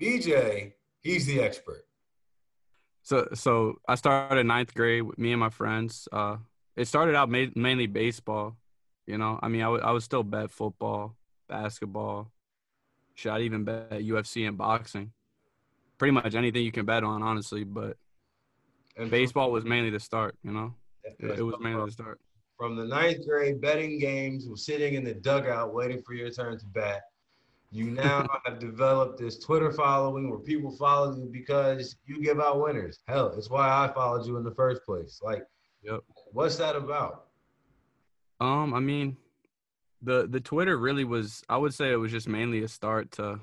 BJ, he's the expert. So so I started ninth grade with me and my friends. Uh, it started out ma- mainly baseball. You know, I mean, I, w- I would still bet football, basketball. Should I even bet UFC and boxing? Pretty much anything you can bet on, honestly. But And baseball was mainly the start. You know, it, it was mainly the start. from the ninth grade betting games, was sitting in the dugout waiting for your turn to bat. You now have developed this Twitter following where people follow you because you give out winners. Hell, it's why I followed you in the first place. Like, Yep. what's that about? Um, I mean, the the Twitter really was. I would say it was just mainly a start to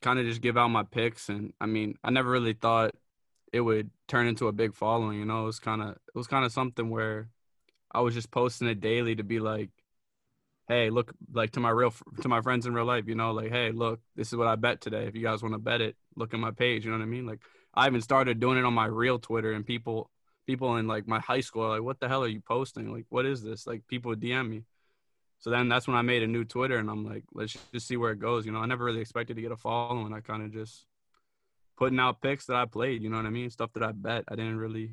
kind of just give out my picks, and I mean, I never really thought it would turn into a big following. You know, it was kind of it was kind of something where I was just posting it daily to be like, hey, look, like to my real to my friends in real life. You know, like, hey, look, this is what I bet today. If you guys want to bet it, look at my page. You know what I mean? Like, I even started doing it on my real Twitter, and people people in like my high school are like, what the hell are you posting? Like, what is this? Like, people DM me. So then that's when I made a new Twitter, and I'm like, let's just see where it goes. You know, I never really expected to get a following. I kind of just putting out picks that I played. You know what I mean? Stuff that I bet. I didn't really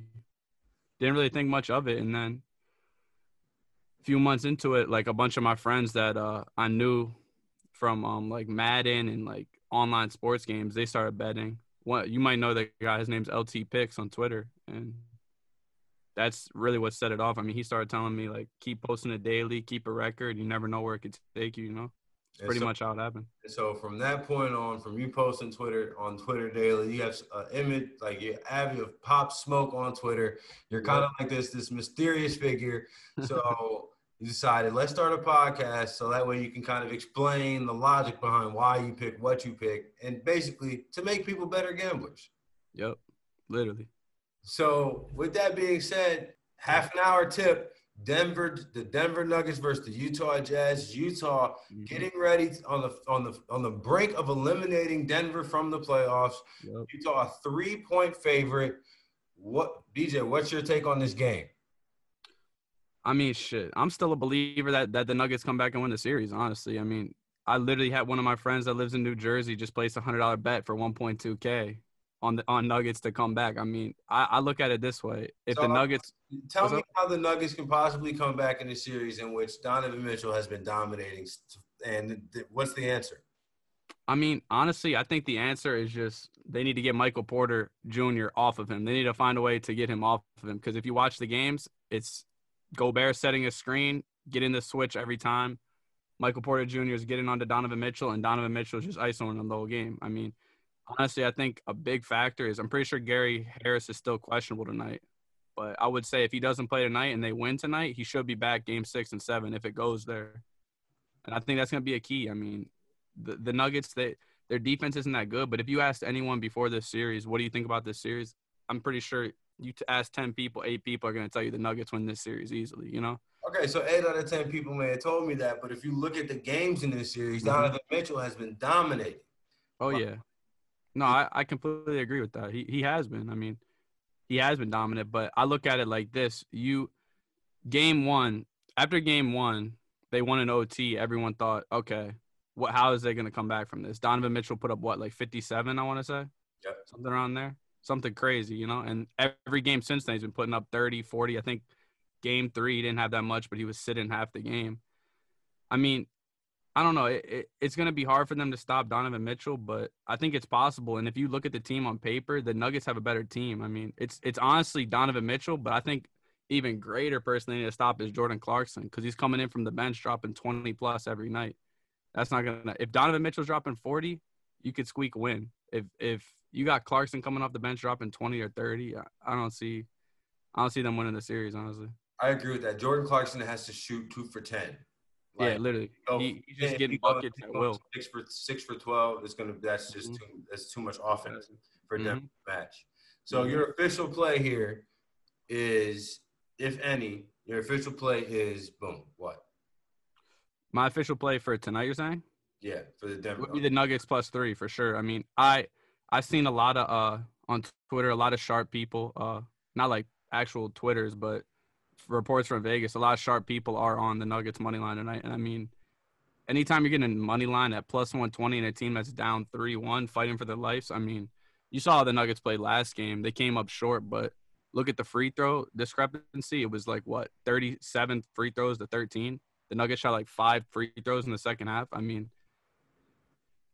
didn't really think much of it, and then few months into it, like a bunch of my friends that uh, I knew from um like Madden and like online sports games, they started betting. What you might know that guy, his name's LT Picks on Twitter, and that's really what set it off. I mean, he started telling me like keep posting it daily, keep a record. You never know where it could take you. You know, it's pretty so- much how it happened. So from that point on, from you posting Twitter on Twitter daily, you have an image like you have you pop smoke on Twitter. You're kind of like this this mysterious figure. So you decided let's start a podcast so that way you can kind of explain the logic behind why you pick what you pick, and basically to make people better gamblers. Yep, literally. So with that being said, half an hour tip. Denver, the Denver Nuggets versus the Utah Jazz. Utah Mhm. getting ready on the on the on the brink of eliminating Denver from the playoffs. Yep. Utah a three point favorite. What BJ? What's your take on this game? I mean, shit. I'm still a believer that that the Nuggets come back and win the series. Honestly, I mean, I literally had one of my friends that lives in New Jersey just placed a hundred dollar bet for 1.2k on the on Nuggets to come back. I mean, I, I look at it this way: if So, the uh, Nuggets, Tell me up? how the Nuggets can possibly come back in a series in which Donovan Mitchell has been dominating, and th- what's the answer? I mean, honestly, I think the answer is just they need to get Michael Porter Jr. off of him. They need to find a way to get him off of him because if you watch the games, it's Gobert setting a screen, getting the switch every time. Michael Porter Jr. is getting onto Donovan Mitchell, and Donovan Mitchell is just isoing him the whole game. I mean, honestly, I think a big factor is I'm pretty sure Gary Harris is still questionable tonight. But I would say if he doesn't play tonight and they win tonight, he should be back game six and seven if it goes there. And I think that's going to be a key. I mean, the, the Nuggets, they, their defense isn't that good. But if you asked anyone before this series, what do you think about this series? I'm pretty sure you t- ask 10 people, eight people are going to tell you the Nuggets win this series easily, you know? Okay, so eight out of ten people may have told me that, but if you look at the games in this series, Mhm. Donovan Mitchell has been dominating. Oh yeah. No, I, I completely agree with that. He he has been. I mean, he has been dominant, but I look at it like this. You game one, after game one, they won an OT. Everyone thought, okay, what how is they gonna come back from this? Donovan Mitchell put up what, like fifty seven, I wanna say? Yep. Something around there. Something crazy, you know? And every game since then he's been putting up 30, 40. I think game three he didn't have that much, but he was sitting half the game. I mean, I don't know. It, it, it's going to be hard for them to stop Donovan Mitchell, but I think it's possible. And if you look at the team on paper, the Nuggets have a better team. I mean, it's it's honestly Donovan Mitchell, but I think even greater person they need to stop is Jordan Clarkson because he's coming in from the bench dropping 20 plus every night. That's not going to – if Donovan Mitchell's dropping 40, you could squeak win. If if you got Clarkson coming off the bench dropping 20 or 30, I, I don't see – I don't see them winning the series, honestly. I agree with that. Jordan Clarkson has to shoot two for ten. yeah, Like, literally. go- He, he's just getting buckets at will. Six for six for twelve. It's gonna. That's just Mhm. too. That's too much offense for them Mhm. to match. So Mhm. your official play here is, if any, your official play is boom. What? My official play for tonight, you're saying? Yeah, for the Denver. would be the Nuggets plus three for sure. I mean, I I've seen a lot of uh on Twitter a lot of sharp people, uh not like actual Twitters, but reports from Vegas. A lot of sharp people are on the Nuggets money line tonight, and I mean, anytime you're getting a money line at plus 120 and a team that's down 3-1 fighting for their lives, I mean, you saw how the Nuggets played last game. They came up short, but look at the free throw discrepancy. It was like what 37 free throws to 13. The Nuggets shot like five free throws in the second half. I mean,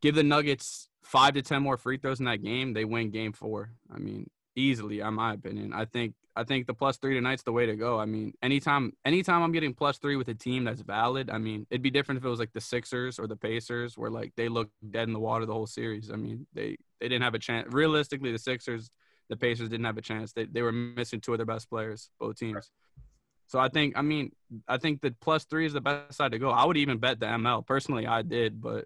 give the Nuggets five to ten more free throws in that game, they win game four. I mean, easily, in my opinion. I think I think the plus three tonight's the way to go. I mean, anytime anytime I'm getting plus three with a team that's valid, I mean, it'd be different if it was like the Sixers or the Pacers, where like they look dead in the water the whole series. I mean, they they didn't have a chance. Realistically, the Sixers, the Pacers didn't have a chance. They they were missing two of their best players, both teams. So I think, I mean, I think the plus three is the best side to go. I would even bet the ML. Personally, I did, but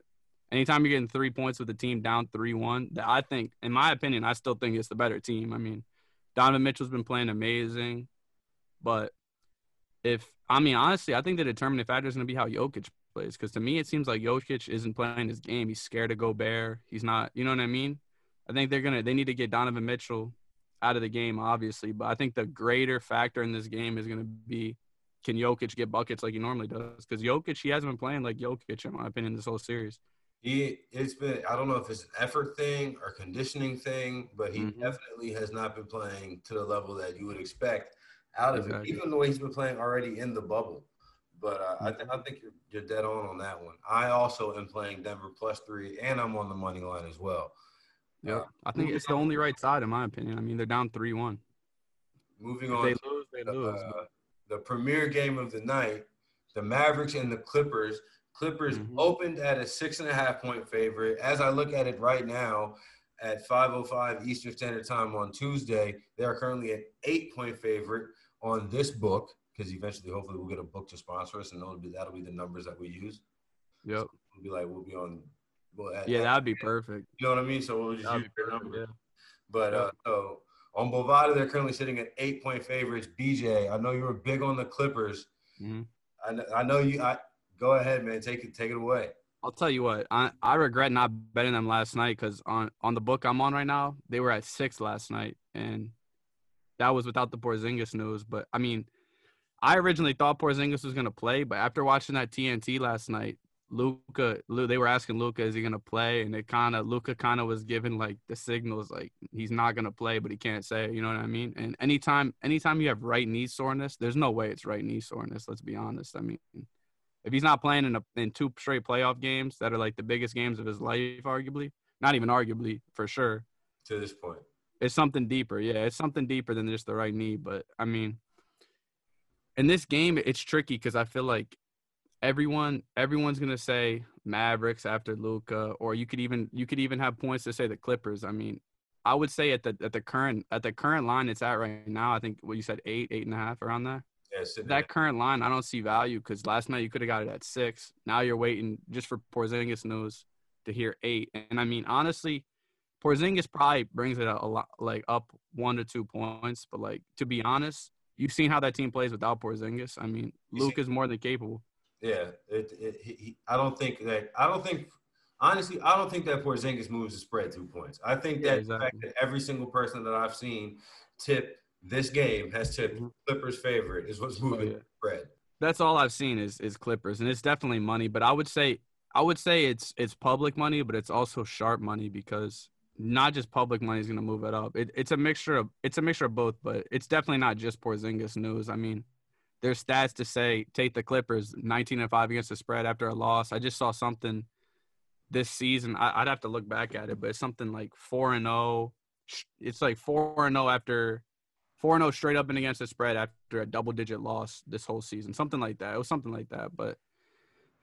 anytime you're getting three points with the team down three one, that I think, in my opinion, I still think it's the better team. I mean, Donovan Mitchell's been playing amazing, but if I mean honestly, I think the determining factor is going to be how Jokic plays. Because to me, it seems like Jokic isn't playing his game. He's scared to go bare. He's not. You know what I mean? I think they're gonna. They need to get Donovan Mitchell out of the game, obviously. But I think the greater factor in this game is going to be can Jokic get buckets like he normally does? Because Jokic, he hasn't been playing like Jokic, in my opinion, this whole series. He, it's been, I don't know if it's an effort thing or conditioning thing, but he mm-hmm. definitely has not been playing to the level that you would expect out of exactly. him, even the way he's been playing already in the bubble. But uh, I, th- I think you're, you're dead on on that one. I also am playing Denver plus three, and I'm on the money line as well. Yeah, uh, I think it's the only right side, in my opinion. I mean, they're down three one. Moving if on, they lose, they the, lose. Uh, the premier game of the night, the Mavericks and the Clippers. Clippers mm-hmm. opened at a six and a half point favorite. As I look at it right now, at 5:05 Eastern Standard Time on Tuesday, they are currently an eight point favorite on this book because eventually, hopefully, we'll get a book to sponsor us, and that'll be that'll be the numbers that we use. Yep. So we'll be like we'll be on well, at, yeah, that'd be perfect. You know what I mean? So we'll just that'd use their number. Yeah. But uh, so on Bovada, they're currently sitting at eight point favorites. BJ, I know you were big on the Clippers. Mm-hmm. I, I know you. I go ahead, man. Take it. Take it away. I'll tell you what. I, I regret not betting them last night because on on the book I'm on right now, they were at six last night, and that was without the Porzingis news. But I mean, I originally thought Porzingis was gonna play, but after watching that TNT last night, Luka, they were asking Luka, is he gonna play? And it kind of Luka kind of was given like the signals, like he's not gonna play, but he can't say, you know what I mean? And anytime, anytime you have right knee soreness, there's no way it's right knee soreness. Let's be honest. I mean, if he's not playing in a, in two straight playoff games that are like the biggest games of his life, arguably, not even arguably for sure. To this point, it's something deeper. Yeah, it's something deeper than just the right knee. But I mean, in this game, it's tricky because I feel like everyone everyone's gonna say Mavericks after Luka, or you could even you could even have points to say the Clippers. I mean, I would say at the at the current at the current line it's at right now. I think what you said eight eight and a half around there. That current line, I don't see value because last night you could have got it at six. Now you're waiting just for Porzingis news to hear eight. And I mean, honestly, Porzingis probably brings it a, lot like up one to two points. But like to be honest, you've seen how that team plays without Porzingis. I mean, Luke is more than capable. Yeah, it, it, he, I don't think that. I don't think. Honestly, I don't think that Porzingis moves the spread two points. I think that yeah, exactly. the fact that every single person that I've seen tip this game has tipped mm-hmm. Clippers favorite is what's moving oh, yeah. the spread. That's all I've seen is is Clippers, and it's definitely money. But I would say I would say it's it's public money, but it's also sharp money because not just public money is going to move it up. It, it's a mixture of it's a mixture of both, but it's definitely not just Porzingis news. I mean, there's stats to say take the Clippers 19 and 5 against the spread after a loss. I just saw something this season. I, would have to look back at it, but it's something like 4 and 0. It's like 4 and 0 after 4 0 straight up and against the spread after a double digit loss this whole season. Something like that. It was something like that. But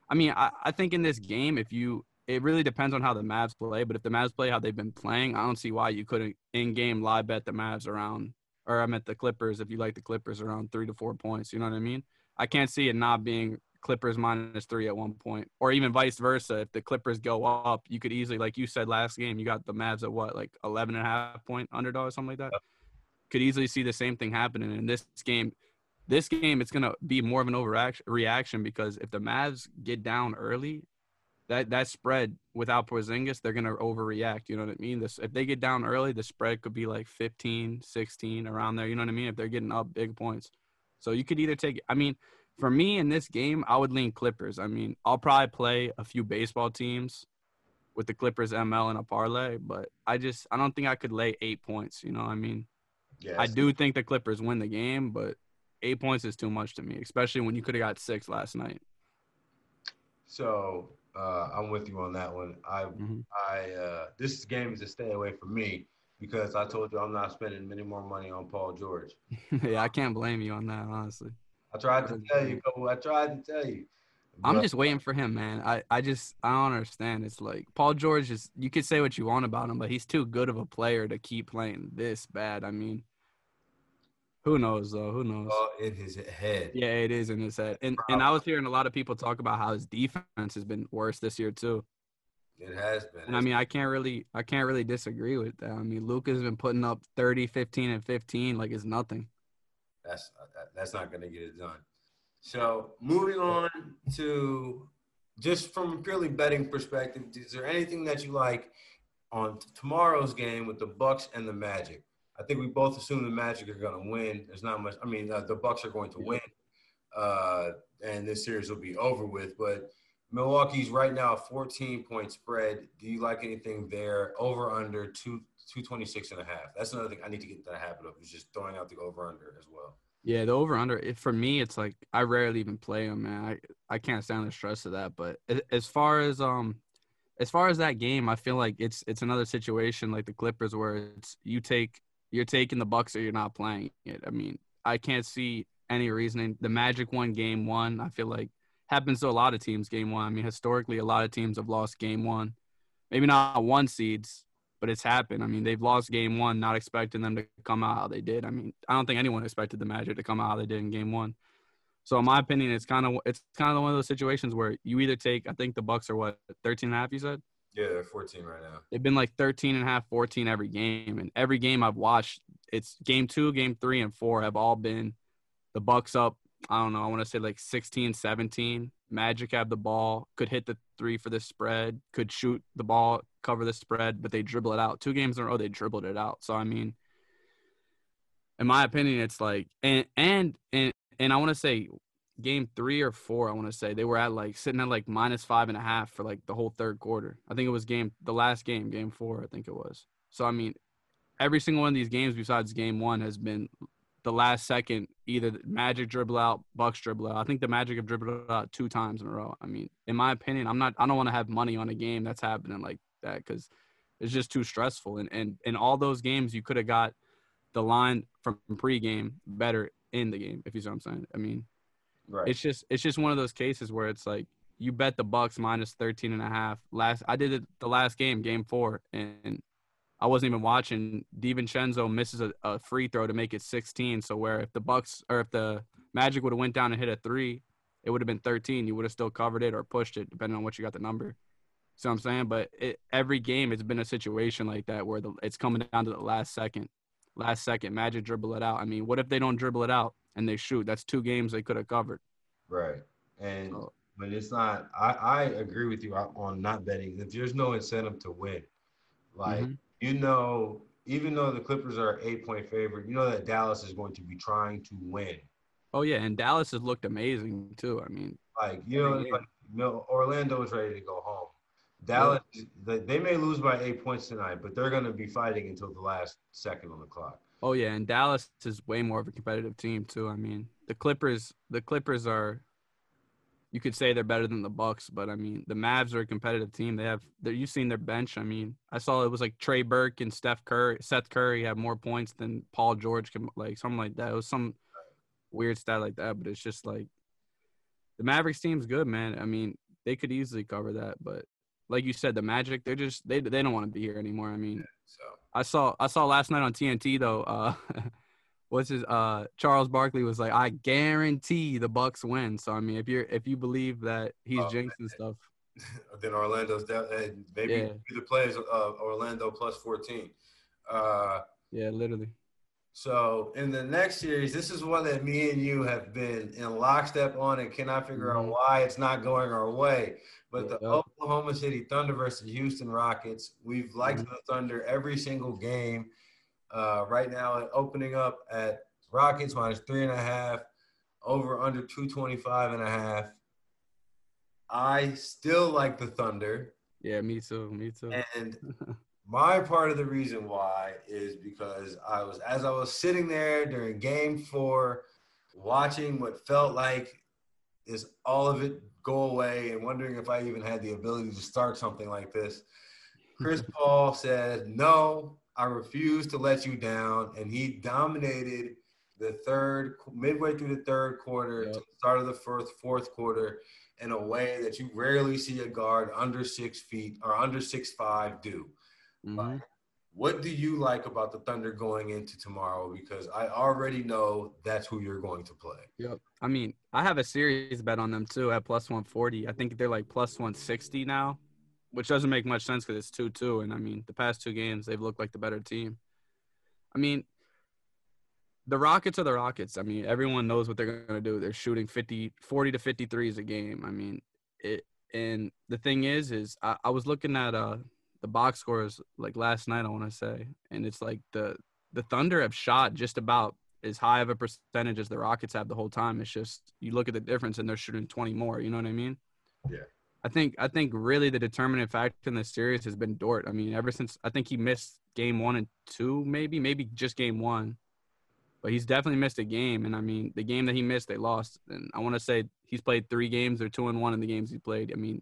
I mean, I, I think in this game, if you it really depends on how the Mavs play. But if the Mavs play how they've been playing, I don't see why you couldn't in game live bet the Mavs around or I meant the Clippers, if you like the Clippers around three to four points. You know what I mean? I can't see it not being Clippers minus three at one point, or even vice versa. If the Clippers go up, you could easily, like you said last game, you got the Mavs at what, like 11 and a half point underdog something like that. Could easily see the same thing happening in this game. This game, it's gonna be more of an overreaction because if the Mavs get down early, that that spread without Porzingis, they're gonna overreact. You know what I mean? This if they get down early, the spread could be like 15, 16 around there. You know what I mean? If they're getting up big points, so you could either take. I mean, for me in this game, I would lean Clippers. I mean, I'll probably play a few baseball teams with the Clippers ML in a parlay, but I just I don't think I could lay eight points. You know, I mean, I do think the Clippers win the game, but eight points is too much to me, especially when you could have got six last night. So uh, I'm with you on that one. I Mhm. I uh, this game is a stay away from me because I told you I'm not spending any more money on Paul George. yeah, I can't blame you on that, honestly. I tried to tell you, I tried to tell you. I'm just waiting for him, man. I, I just I don't understand. It's like Paul George is you could say what you want about him, but he's too good of a player to keep playing this bad. I mean, who knows though? Who knows? all in his head. Yeah, it is in his head. And and I was hearing a lot of people talk about how his defense has been worse this year too. It has been. And I mean, I can't really I can't really disagree with that. I mean, Luka's been putting up 30, 15 and 15 like it's nothing. that's uh, that's not going to get it done. So moving on to just from a purely betting perspective, is there anything that you like on tomorrow's game with the Bucks and the Magic? I think we both assume the Magic are going to win. There's not much. I mean, uh, the Bucks are going to win, uh, and this series will be over with. But Milwaukee's right now a 14 point spread. Do you like anything there? Over under two 226 and a half. That's another thing I need to get the habit of is just throwing out the over under as well. Yeah, the over under. For me, it's like I rarely even play them, man. I I can't stand the stress of that. But as far as um, as far as that game, I feel like it's it's another situation like the Clippers where it's you take you're taking the Bucks or you're not playing it. I mean, I can't see any reasoning. The Magic won game one. I feel like happens to a lot of teams. Game one. I mean, historically, a lot of teams have lost game one. Maybe not one seeds, but it's happened. I mean, they've lost game one, not expecting them to come out how they did. I mean, I don't think anyone expected the Magic to come out how they did in game one. So in my opinion, it's kind of it's kind of one of those situations where you either take I think the Bucks are what 13 and a half you said? Yeah, they're 14 right now. They've been like 13 and a half, 14 every game and every game I've watched, it's game 2, game 3 and 4 have all been the Bucks up, I don't know, I want to say like 16, 17. Magic have the ball, could hit the 3 for the spread, could shoot the ball, cover the spread, but they dribble it out. Two games in a row they dribbled it out. So I mean in my opinion, it's like and and and and I want to say game three or four. I want to say they were at like sitting at like minus five and a half for like the whole third quarter. I think it was game the last game, game four. I think it was. So I mean, every single one of these games besides game one has been the last second. Either the Magic dribble out, Bucks dribble out. I think the Magic have dribbled out two times in a row. I mean, in my opinion, I'm not. I don't want to have money on a game that's happening like that because it's just too stressful. And and in all those games, you could have got the line from pregame better in the game, if you see what I'm saying. I mean, Right. it's just it's just one of those cases where it's like you bet the Bucks minus 13 and a half. Last I did it the last game, game 4, and I wasn't even watching. DiVincenzo misses a, a free throw to make it 16, so where if the Bucks or if the Magic would have went down and hit a 3, it would have been 13. You would have still covered it or pushed it depending on what you got the number. See what I'm saying? But it, every game it's been a situation like that where the, it's coming down to the last second. Last second, Magic dribble it out. I mean, what if they don't dribble it out and they shoot? That's two games they could have covered. Right. And So- but it's not I, I agree with you on not betting. If there's no incentive to win, like Mhm. you know, even though the Clippers are eight point favorite, you know that Dallas is going to be trying to win. Oh yeah, and Dallas has looked amazing too. I mean, Like you know, like, you know, Orlando is ready to go home. Dallas, they may lose by eight points tonight, but they're going to be fighting until the last second on the clock. Oh yeah, and Dallas is way more of a competitive team too. I mean, the Clippers, the Clippers are, you could say they're better than the Bucks, but I mean, the Mavs are a competitive team. They have, you've seen their bench. I mean, I saw it was like Trey Burke and Steph Curry, Seth Curry have more points than Paul George like something like that. It was some weird stat like that, but it's just like the Mavericks team's good, man. I mean, they could easily cover that, but like you said, the Magic, they're just they they don't want to be here anymore. I mean, So I saw I saw last night on TNT though. Uh, what's his uh Charles Barkley was like, I guarantee the Bucks win. So I mean, if you're if you believe that he's Oh, jinxing stuff, then Orlando's down, and maybe Yeah. the plays uh, Orlando plus 14. Uh, yeah, literally. So in the next series, this is one that me and you have been in lockstep on and cannot figure out Mhm. why it's not going our way. But the Yeah. Oklahoma City Thunder versus Houston Rockets, we've liked Mm-hmm. the Thunder every single game. Uh, right now, opening up at Rockets minus three and a half, over under 225 and a half. I still like the Thunder. Yeah, me too. Me too. And my part of the reason why is because I was as I was sitting there during game 4 watching what felt like is all of it go away and wondering if I even had the ability to start something like this. Chris Paul said, "No, I refuse to let you down," and he dominated the third midway through the third quarter yep. to the start of the fourth fourth quarter in a way that you rarely see a guard under six feet or under six five do. Mm-hmm. what do you like about the Thunder going into tomorrow? Because I already know that's who you're going to play. Yep. I mean, I have a series bet on them too at plus 140. I think they're like plus 160 now, which doesn't make much sense because it's 2 2. And I mean, the past two games, they've looked like the better team. I mean, the Rockets are the Rockets. I mean, everyone knows what they're going to do. They're shooting 50, 40 to 53s a game. I mean, it, and the thing is, is I, I was looking at uh the box scores like last night, I want to say, and it's like the the Thunder have shot just about as high of a percentage as the Rockets have the whole time. It's just you look at the difference and they're shooting 20 more. You know what I mean? Yeah. I think I think really the determinant factor in this series has been Dort. I mean, ever since I think he missed game one and two, maybe, maybe just game one but he's definitely missed a game. And I mean, the game that he missed, they lost. And I want to say he's played three games or two and one in the games he played. I mean,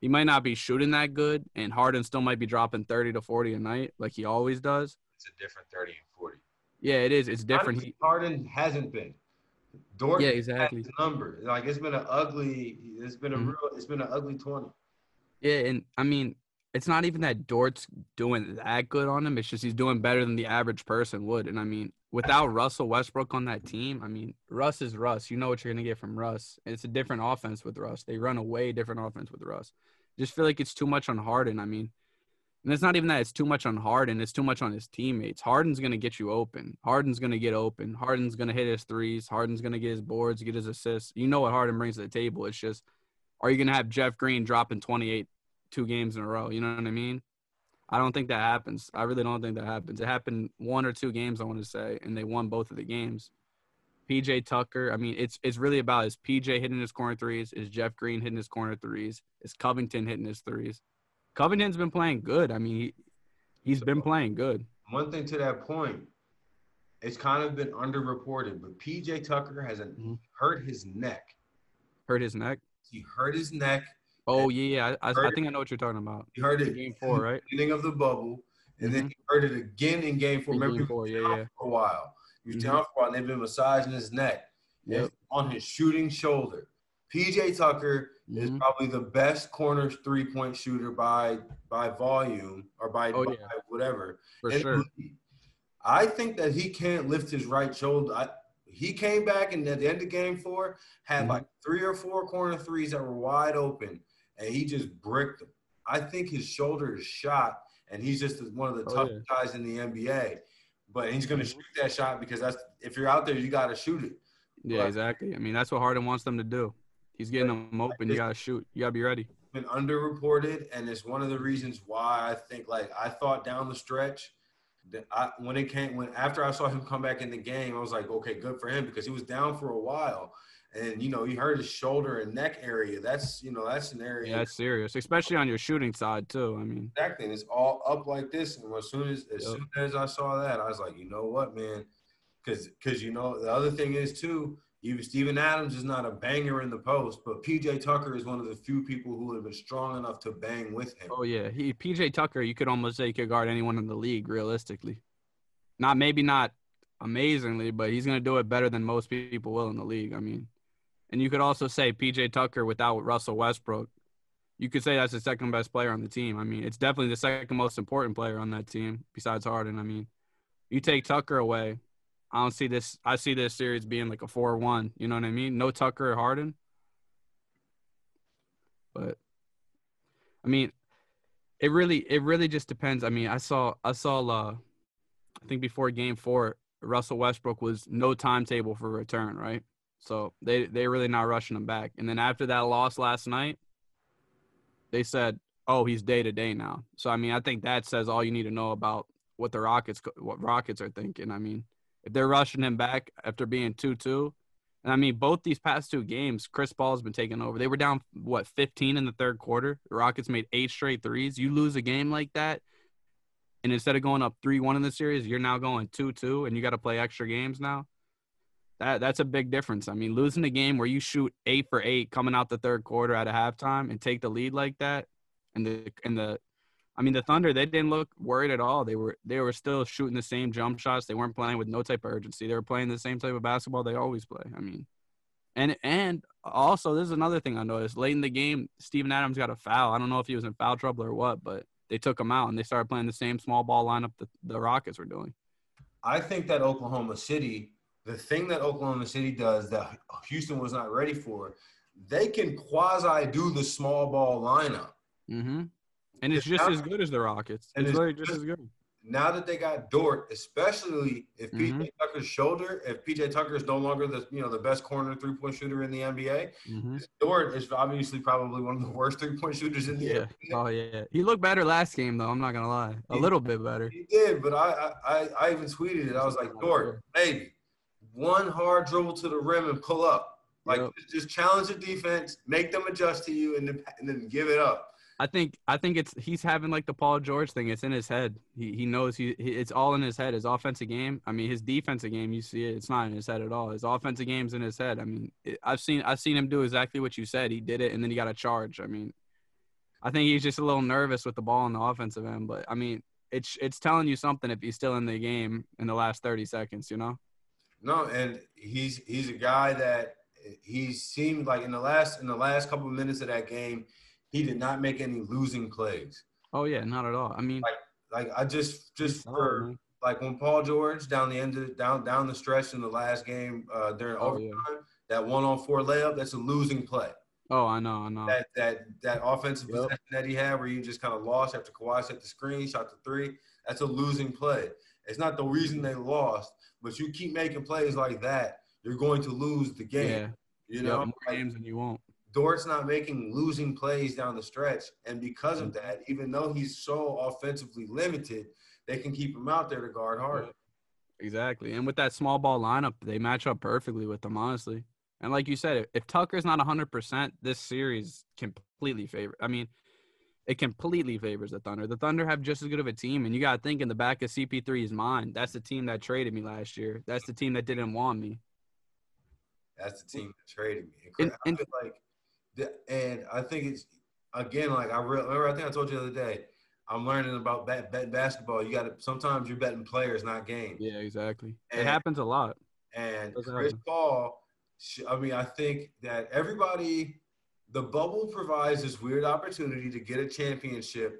he might not be shooting that good, and Harden still might be dropping 30 to 40 a night like he always does. It's a different 30 and 40. Yeah, it is. It's different. Honestly, Harden hasn't been. Dort yeah, exactly. number like it's been an ugly. It's been a mm-hmm. real. It's been an ugly 20. Yeah, and I mean, it's not even that Dort's doing that good on him. It's just he's doing better than the average person would. And I mean, without Russell Westbrook on that team, I mean, Russ is Russ. You know what you're gonna get from Russ. It's a different offense with Russ. They run a way different offense with Russ. Just feel like it's too much on Harden. I mean, and it's not even that it's too much on Harden. It's too much on his teammates. Harden's gonna get you open. Harden's gonna get open. Harden's gonna hit his threes. Harden's gonna get his boards, get his assists. You know what Harden brings to the table. It's just, are you gonna have Jeff Green dropping 28 two games in a row. You know what I mean? I don't think that happens. I really don't think that happens. It happened one or two games, I want to say, and they won both of the games. PJ Tucker, I mean, it's it's really about is PJ hitting his corner threes, is Jeff Green hitting his corner threes, is Covington hitting his threes. Covington's been playing good. I mean, he, he's been playing good. One thing to that point, it's kind of been underreported, but PJ Tucker has mm-hmm. hurt his neck. Hurt his neck? He hurt his neck Oh yeah, I, I, think I know what you're talking about. You heard it in game four, right? Beginning of the bubble, and mm-hmm. then you heard it again in game four. In Remember, game four, yeah, yeah. For a while, he was mm-hmm. down for a while, and they've been massaging his neck. Yep. on his shooting shoulder. PJ Tucker mm-hmm. is probably the best corner three point shooter by by volume or by, oh, by yeah. whatever. For sure. I think that he can't lift his right shoulder. I, he came back and at the end of game four had mm-hmm. like three or four corner threes that were wide open and he just bricked him. I think his shoulder is shot, and he's just one of the oh, toughest yeah. guys in the NBA. But he's going to mm-hmm. shoot that shot because that's if you're out there, you got to shoot it. Yeah, but, exactly. I mean, that's what Harden wants them to do. He's getting them open. You got to shoot. You got to be ready. Been underreported, and it's one of the reasons why I think like I thought down the stretch that I when it came when after I saw him come back in the game, I was like, okay, good for him because he was down for a while and you know he hurt his shoulder and neck area. That's you know that's an area. Yeah, that's serious, especially on your shooting side too. I mean, exactly. And it's all up like this, and as soon as as yep. soon as I saw that, I was like, you know what, man, because because you know the other thing is too. Even Steven Adams is not a banger in the post, but PJ Tucker is one of the few people who have been strong enough to bang with him. Oh yeah, he PJ Tucker, you could almost say he could guard anyone in the league realistically. Not maybe not amazingly, but he's going to do it better than most people will in the league. I mean, and you could also say PJ Tucker without Russell Westbrook. You could say that's the second best player on the team. I mean, it's definitely the second most important player on that team besides Harden. I mean, you take Tucker away, I don't see this. I see this series being like a four-one. You know what I mean? No Tucker Harden. But I mean, it really, it really just depends. I mean, I saw, I saw, uh, I think before Game Four, Russell Westbrook was no timetable for return, right? So they they really not rushing him back. And then after that loss last night, they said, "Oh, he's day to day now." So I mean, I think that says all you need to know about what the Rockets what Rockets are thinking. I mean, if they're rushing him back after being two two, And I mean, both these past two games, Chris Paul's been taking over. They were down what 15 in the third quarter. The Rockets made eight straight threes. You lose a game like that, and instead of going up three one in the series, you're now going two two, and you got to play extra games now. That that's a big difference. I mean, losing a game where you shoot eight for eight coming out the third quarter at a halftime and take the lead like that, and the and the I mean, the Thunder they didn't look worried at all. They were they were still shooting the same jump shots. They weren't playing with no type of urgency. They were playing the same type of basketball they always play. I mean, and and also this is another thing I noticed. Late in the game, Steven Adams got a foul. I don't know if he was in foul trouble or what, but they took him out and they started playing the same small ball lineup that the Rockets were doing. I think that Oklahoma City, the thing that Oklahoma City does that Houston was not ready for, they can quasi do the small ball lineup. Mm-hmm. And it's just as good as the Rockets. And it's, it's just just- as good. Now that they got Dort, especially if Mhm. PJ Tucker's shoulder, if PJ Tucker is no longer the you know the best corner three point shooter in the NBA, Mm-hmm. Dort is obviously probably one of the worst three point shooters in the Yeah. NBA. Oh yeah. He looked better last game though. I'm not gonna lie. A He- little bit better. He did, but I, I I I even tweeted it. I was like, Dort, maybe one hard dribble to the rim and pull up. Like Yep. just- challenge the defense, make them adjust to you, and then and then give it up. I think I think it's he's having like the Paul George thing. It's in his head. He he knows he, he it's all in his head. His offensive game. I mean, his defensive game. You see it. It's not in his head at all. His offensive game's in his head. I mean, it, I've seen I've seen him do exactly what you said. He did it, and then he got a charge. I mean, I think he's just a little nervous with the ball on the offensive end. But I mean, it's it's telling you something if he's still in the game in the last thirty seconds. You know. No, and he's he's a guy that he seemed like in the last in the last couple of minutes of that game, he did not make any losing plays. Oh yeah, not at all. I mean, Like like I just just for man. like when Paul George down the end of down down the stretch in the last game uh, during Oh, yeah. overtime, that one on four layup, that's a losing play. oh, I know, I know. That that that offensive Yep. possession that he had where you just kind of lost after Kawhi set the screen, shot the three, that's a losing play. It's not the reason they lost, but you keep making plays like that, you're going to lose the game. yeah, You know, more games than you won't. Dort's not making losing plays down the stretch. And because of Mm-hmm. that, even though he's so offensively limited, they can keep him out there to guard hard. Exactly. And with that small ball lineup, they match up perfectly with them, honestly. And like you said, if, if Tucker's not 100%, this series completely favor. I mean, it completely favors the Thunder. The Thunder have just as good of a team. And you got to think in the back of CP3's mind, that's the team that traded me last year. That's the team that didn't want me. That's the team that traded me. And, And- I feel like, the, and I think it's again like I re- remember. I think I told you the other day. I'm learning about bet, bet basketball. You got to sometimes you're betting players, not games. Yeah, exactly. It happens a lot. And Chris. Paul, I mean, I think that everybody, the bubble provides this weird opportunity to get a championship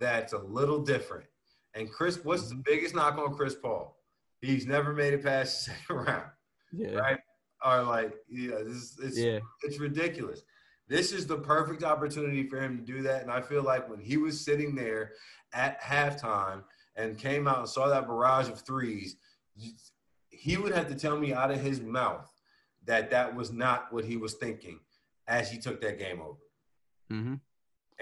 that's a little different. And Chris, what's Mm-hmm. the biggest knock on Chris Paul? He's never made it past the second round, Yeah. right? Or like, yeah, this is, it's, Yeah. it's ridiculous. This is the perfect opportunity for him to do that. And I feel like when he was sitting there at halftime and came out and saw that barrage of threes, he would have to tell me out of his mouth that that was not what he was thinking as he took that game over. Mm-hmm.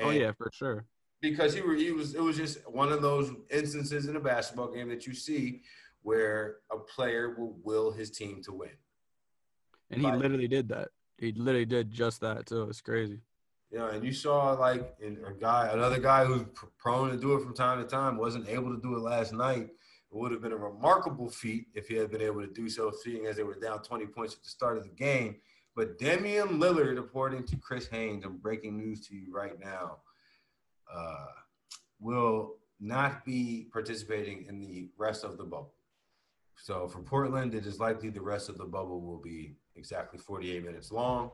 Oh, yeah, for sure. because he, were, he was it was just one of those instances in a basketball game that you see where a player will will his team to win. And he Like- literally did that. He literally did just that, too. It's crazy. You know, and you saw like in a guy, another guy who's prone to do it from time to time, wasn't able to do it last night. It would have been a remarkable feat if he had been able to do so, seeing as they were down 20 points at the start of the game. But Damian Lillard, according to Chris Haynes, I'm breaking news to you right now, uh, will not be participating in the rest of the bubble. So for Portland, it is likely the rest of the bubble will be exactly 48 minutes long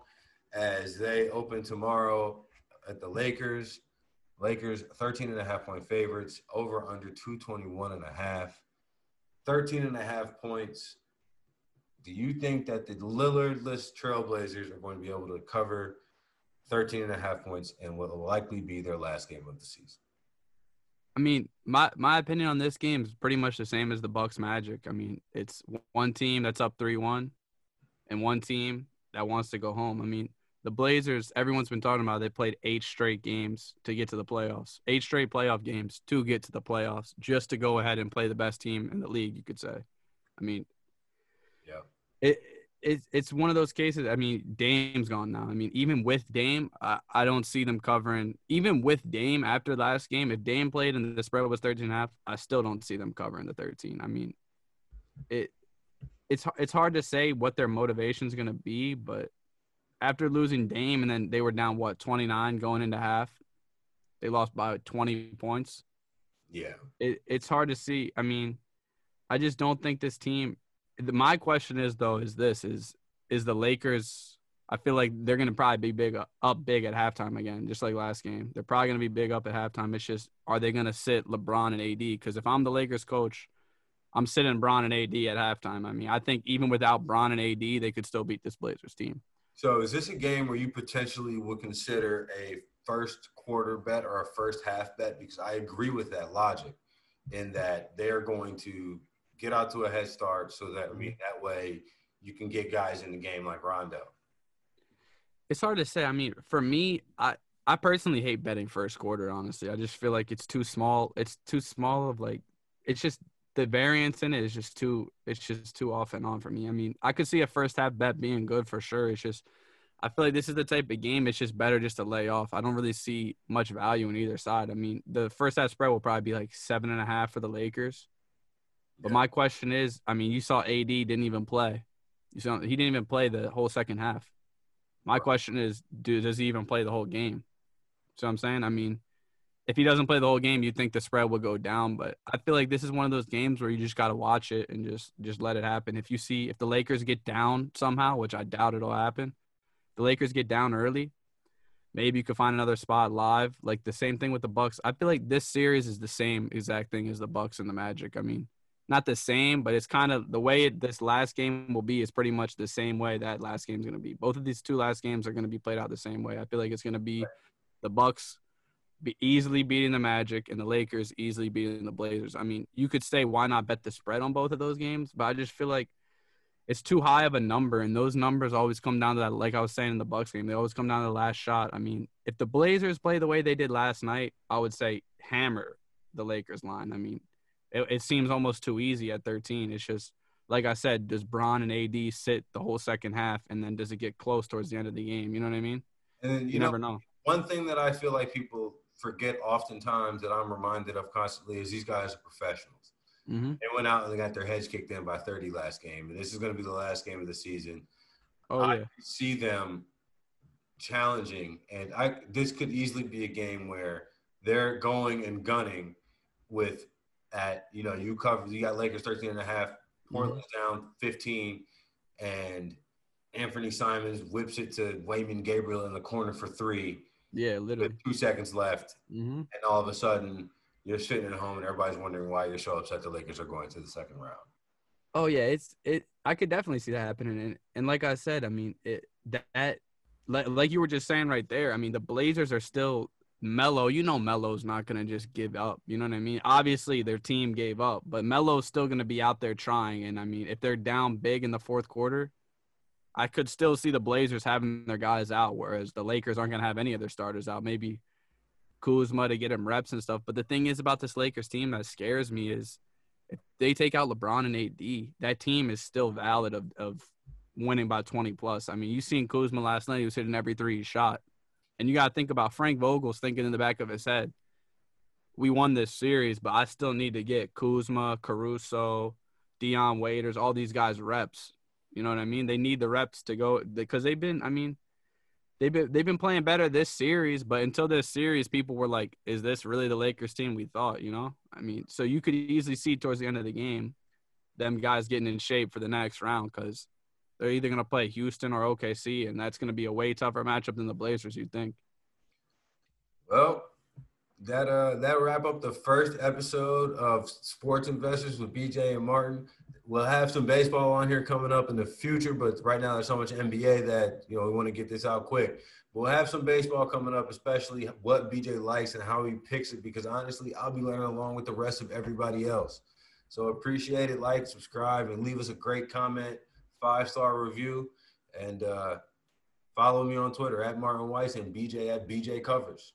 as they open tomorrow at the Lakers. Lakers 13 and a half point favorites, over under 221 and a half. 13 and a half points. Do you think that the Lillardless Trailblazers are going to be able to cover 13 and a half points and will likely be their last game of the season? I mean, my my opinion on this game is pretty much the same as the Bucks Magic. I mean, it's one team that's up three one, and one team that wants to go home. I mean, the Blazers. Everyone's been talking about. They played eight straight games to get to the playoffs. Eight straight playoff games to get to the playoffs, just to go ahead and play the best team in the league. You could say. I mean, Yeah. It it's it's one of those cases. I mean, Dame's gone now. I mean, even with Dame, I, I don't see them covering. Even with Dame after last game, if Dame played and the spread was 13 and a half, I still don't see them covering the 13. I mean, it it's it's hard to say what their motivation is going to be, but after losing Dame and then they were down what 29 going into half, they lost by 20 points. Yeah, it, it's hard to see. I mean, I just don't think this team my question is though is this is is the Lakers I feel like they're going to probably be big up big at halftime again, just like last game. They're probably going to be big up at halftime. It's just are they going to sit LeBron and AD? Because if I'm the Lakers coach, I'm sitting Bron and AD at halftime. I mean, I think even without Bron and AD, they could still beat this Blazers team. So is this a game where you potentially would consider a first quarter bet or a first half bet? Because I agree with that logic in that they're going to get out to a head start so that I mean mm-hmm. that way you can get guys in the game like Rondo. It's hard to say. I mean, for me, I I personally hate betting first quarter. Honestly, I just feel like it's too small. It's too small of like. It's just the variance in it is just too. It's just too off and on for me. I mean, I could see a first half bet being good for sure. It's just. I feel like this is the type of game. It's just better just to lay off. I don't really see much value in either side. I mean, the first half spread will probably be like seven and a half for the Lakers. But my question is, I mean, you saw AD didn't even play. You saw he didn't even play the whole second half. My question is, do does he even play the whole game? So I'm saying, I mean, if he doesn't play the whole game, you think the spread will go down. But I feel like this is one of those games where you just got to watch it and just just let it happen. If you see if the Lakers get down somehow, which I doubt it'll happen, the Lakers get down early, maybe you could find another spot live. Like the same thing with the Bucks. I feel like this series is the same exact thing as the Bucks and the Magic. I mean, not the same, but it's kind of the way it, this last game will be is pretty much the same way that last game is going to be. Both of these two last games are going to be played out the same way. I feel like it's going to be the Bucks be easily beating the Magic and the Lakers easily beating the Blazers. I mean, you could say why not bet the spread on both of those games, but I just feel like it's too high of a number, and those numbers always come down to that. Like I was saying in the Bucks game, they always come down to the last shot. I mean, if the Blazers play the way they did last night, I would say hammer the Lakers line. I mean, it, it seems almost too easy at 13. It's just like I said, does Bron and AD sit the whole second half, and then does it get close towards the end of the game? You know what I mean? And then, you, you know, never know. One thing that I feel like people forget oftentimes that I'm reminded of constantly is these guys are professionals. Mm-hmm. They went out and they got their heads kicked in by 30 last game, and this is going to be the last game of the season. Oh, I yeah. see them challenging, and I this could easily be a game where they're going and gunning with at you know you cover you got Lakers 13 and a half, Portland's mm-hmm. down 15, and Anthony Simons whips it to Wenyen Gabriel in the corner for three. Yeah, literally. two seconds left, mm-hmm. and all of a sudden you're sitting at home and everybody's wondering why you're so upset the Lakers are going to the second round. Oh yeah, it's it. I could definitely see that happening, and and like I said, I mean it that like you were just saying right there. I mean the Blazers are still Melo, you know Melo's not gonna just give up. You know what I mean? Obviously their team gave up, but Melo's still gonna be out there trying. And I mean, if they're down big in the fourth quarter, I could still see the Blazers having their guys out, whereas the Lakers aren't gonna have any of their starters out. Maybe Kuzma to get him reps and stuff. But the thing is about this Lakers team that scares me is if they take out LeBron and AD, that team is still valid of, of winning by 20 plus. I mean, you seen Kuzma last night; he was hitting every three he shot. And you got to think about Frank Vogel's thinking in the back of his head, we won this series, but I still need to get Kuzma, Caruso, Dion Waiters, all these guys reps. You know what I mean? They need the reps to go because they've been. I mean, they've been they've been playing better this series, but until this series, people were like, "Is this really the Lakers team we thought?" You know? I mean, so you could easily see towards the end of the game, them guys getting in shape for the next round because they're either going to play Houston or OKC, and that's going to be a way tougher matchup than the Blazers. you'd think? Well, that uh that wrap up the first episode of Sports Investors with BJ and Martin. We'll have some baseball on here coming up in the future, but right now there's so much NBA that you know we want to get this out quick. We'll have some baseball coming up, especially what BJ likes and how he picks it, because honestly, I'll be learning along with the rest of everybody else. So appreciate it, like, subscribe, and leave us a great comment five star review, and uh, follow me on Twitter at Martin Weiss and BJ at BJ Covers.